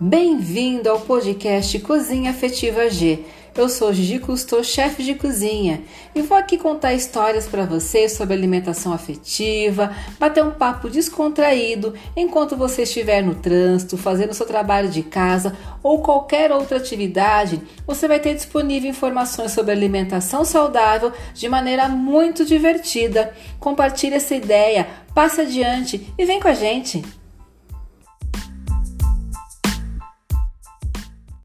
Bem-vindo ao podcast Cozinha Afetiva G. Eu sou Gigi Cousteau, chefe de cozinha, e vou aqui contar histórias para vocês sobre alimentação afetiva, bater um papo descontraído enquanto você estiver no trânsito, fazendo seu trabalho de casa ou qualquer outra atividade. Você vai ter disponível informações sobre alimentação saudável de maneira muito divertida. Compartilhe essa ideia, passe adiante e vem com a gente.